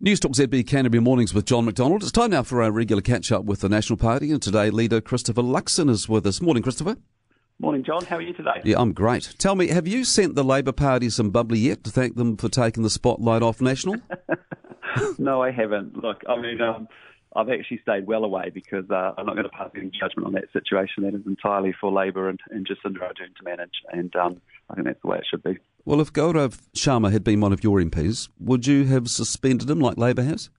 News Talk ZB Canterbury Mornings with John McDonald. It's time now for our regular catch up with the National Party, and today leader Christopher Luxon is with us. Morning, Christopher. Morning, John. How are you today? Yeah, I'm great. Tell me, have you sent the Labour Party some bubbly yet to thank them for taking the spotlight off National? no, I haven't. Look, I mean, um, I've actually stayed well away because uh, I'm not going to pass any judgment on that situation. That is entirely for Labour and, and Jacinda Ardern to manage, and um, I think that's the way it should be. Well, if Gaurav Sharma had been one of your MPs, would you have suspended him like Labour has?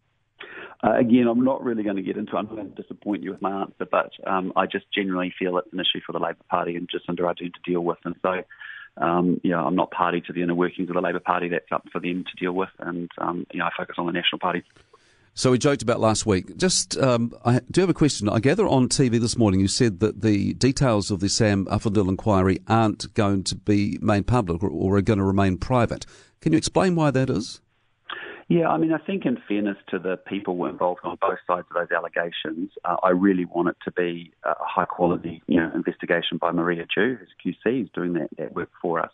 Uh, again, I'm not really going to get into. I'm not going to disappoint you with my answer, but um, I just generally feel it's an issue for the Labour Party and just Jacinda Ardern to deal with, and so. Um, you know, I'm not party to the inner workings of the Labour Party. That's up for them to deal with, and um, you know, I focus on the National Party. So we joked about last week. Just, um, I do have a question. I gather on TV this morning you said that the details of the Sam Uffindell inquiry aren't going to be made public or, or are going to remain private. Can you explain why that is? Yeah, I mean, I think in fairness to the people involved on both sides of those allegations, uh, I really want it to be a high quality, you know, investigation by Maria Dew, who's QC, who's doing that, that work for us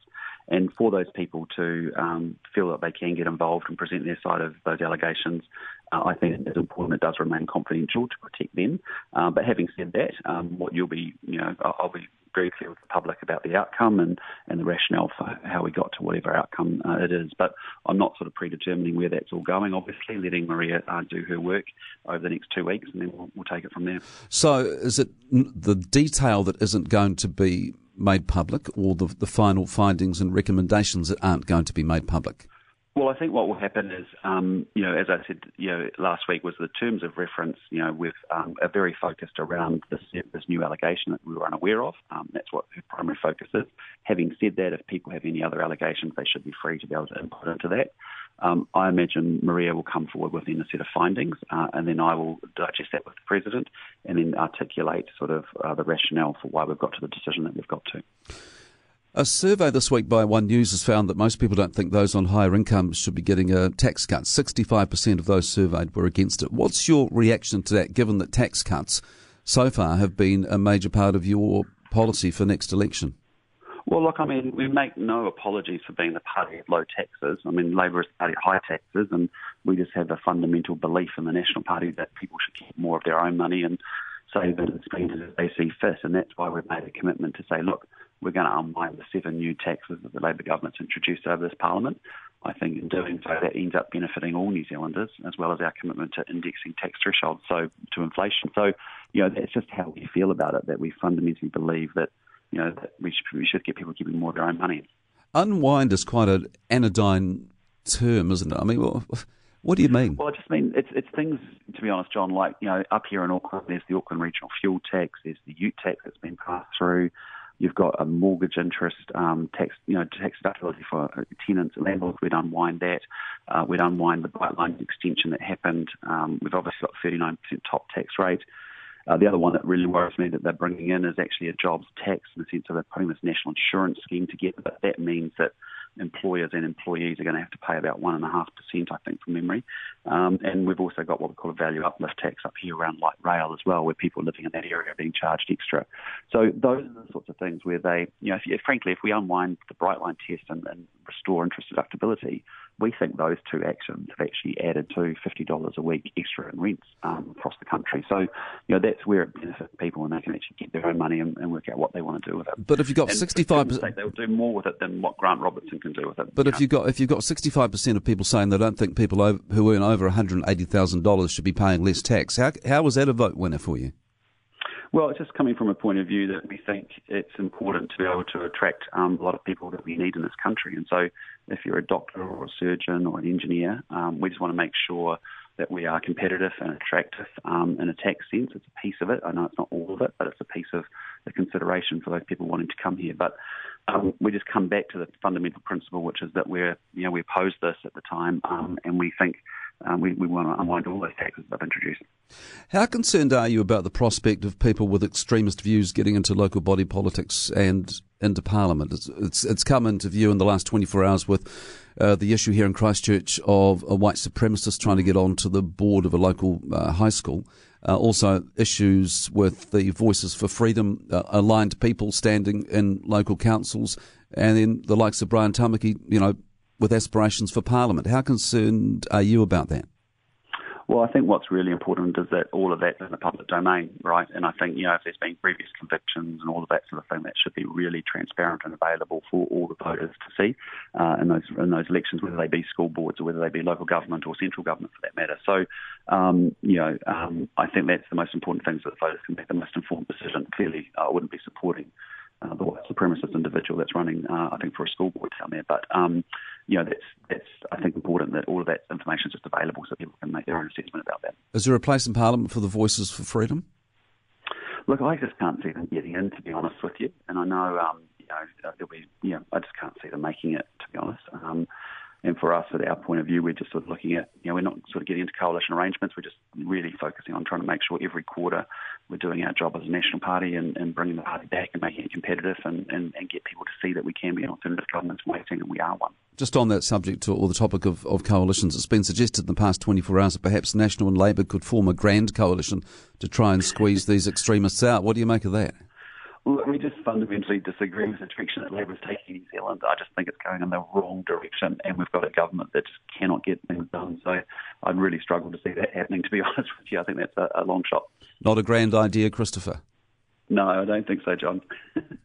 and for those people to um, feel that they can get involved and present their side of those allegations, uh, I think it's important it does remain confidential to protect them. Um, but having said that, um, what you'll be, you know, I'll be very clear with the public about the outcome and, and the rationale for how we got to whatever outcome uh, it is. But I'm not sort of predetermining where that's all going, obviously, letting Maria uh, do her work over the next two weeks and then we'll, we'll take it from there. So is it the detail that isn't going to be made public or the, the final findings and recommendations that aren't going to be made public? Well, I think what will happen is, um, you know, as I said, you know, last week was the terms of reference. You know, we've um, are very focused around this this new allegation that we were unaware of. Um, that's what her primary focus is. Having said that, if people have any other allegations, they should be free to be able to input into that. Um, I imagine Maria will come forward with a set of findings, uh, and then I will digest that with the president, and then articulate sort of uh, the rationale for why we've got to the decision that we've got to. A survey this week by One News has found that most people don't think those on higher incomes should be getting a tax cut. 65% of those surveyed were against it. What's your reaction to that, given that tax cuts so far have been a major part of your policy for next election? Well, look, I mean, we make no apologies for being the party of low taxes. I mean, Labour is the party of high taxes, and we just have a fundamental belief in the National Party that people should keep more of their own money and save it and spend it as they see fit. And that's why we've made a commitment to say, look, we're going to unwind the seven new taxes that the Labour government's introduced over this Parliament. I think in doing so, that ends up benefiting all New Zealanders, as well as our commitment to indexing tax thresholds so to inflation. So, you know, that's just how we feel about it. That we fundamentally believe that you know, we should, we should get people keeping more of their own money. Unwind is quite an anodyne term, isn't it? I mean, what, what do you mean? Well, I just mean it's it's things. To be honest, John, like you know, up here in Auckland, there's the Auckland Regional Fuel Tax, there's the Ute Tax that's been passed through. You've got a mortgage interest um, tax, you know, tax deductibility for tenants and landlords. We'd unwind that. Uh, we'd unwind the Brightline extension that happened. Um, we've obviously got 39% top tax rate. Uh, the other one that really worries me that they're bringing in is actually a jobs tax in the sense of they're putting this national insurance scheme together, but that means that employers and employees are going to have to pay about 1.5%, I think, from memory. Um, and we've also got what we call a value uplift tax up here around light rail as well, where people living in that area are being charged extra. So those are the sorts of things where they, you know, if, frankly, if we unwind the Brightline test and, and restore interest deductibility, we think those two actions have actually added to $50 a week extra in rents um, across the country. So, you know, that's where it benefits people and they can actually get their own money and, and work out what they want to do with it. But if you've got and 65%... They'll do more with it than what Grant Robertson can do with it. But if you've got if you've got 65% of people saying they don't think people over, who earn over $180,000 should be paying less tax, how, how was that a vote winner for you? Well, it's just coming from a point of view that we think it's important to be able to attract um, a lot of people that we need in this country. And so, if you're a doctor or a surgeon or an engineer, um, we just want to make sure that we are competitive and attractive um, in a tax sense. It's a piece of it. I know it's not all of it, but it's a piece of the consideration for those people wanting to come here. But um, we just come back to the fundamental principle, which is that we're, you know, we opposed this at the time, um, and we think um, we, we want to unwind all those taxes that I've introduced. How concerned are you about the prospect of people with extremist views getting into local body politics and into Parliament? It's, it's, it's come into view in the last 24 hours with uh, the issue here in Christchurch of a white supremacist trying to get onto the board of a local uh, high school. Uh, also, issues with the Voices for Freedom uh, aligned people standing in local councils, and then the likes of Brian Tamaki, you know, with aspirations for Parliament. How concerned are you about that? Well, I think what's really important is that all of that's in the public domain, right? And I think, you know, if there's been previous convictions and all of that sort of thing, that should be really transparent and available for all the voters to see uh, in those in those elections, whether they be school boards or whether they be local government or central government for that matter. So, um, you know, um, I think that's the most important thing so that voters can make the most informed decision. Clearly, I wouldn't be supporting uh, the white supremacist individual that's running, uh, I think, for a school board down there. But um, you know, that's that's I think important that all of that information is just available so people can make their own assessment about that. Is there a place in Parliament for the Voices for Freedom? Look, I just can't see them getting in, to be honest with you. And I know, um, you know, there'll be, yeah, I just can't see them making it, to be honest. Um, and for us, at our point of view, we're just sort of looking at, you know, we're not sort of getting into coalition arrangements. We're just really focusing on trying to make sure every quarter we're doing our job as a national party and, and bringing the party back and making it competitive and, and, and get people to see that we can be an alternative government waiting and we are one. Just on that subject or the topic of, of coalitions, it's been suggested in the past 24 hours that perhaps National and Labour could form a grand coalition to try and squeeze these extremists out. What do you make of that? We just fundamentally disagree with the direction that Labour is taking in New Zealand. I just think it's going in the wrong direction, and we've got a government that just cannot get things done. So I'd really struggle to see that happening, to be honest with you. I think that's a, a long shot. Not a grand idea, Christopher. No, I don't think so, John.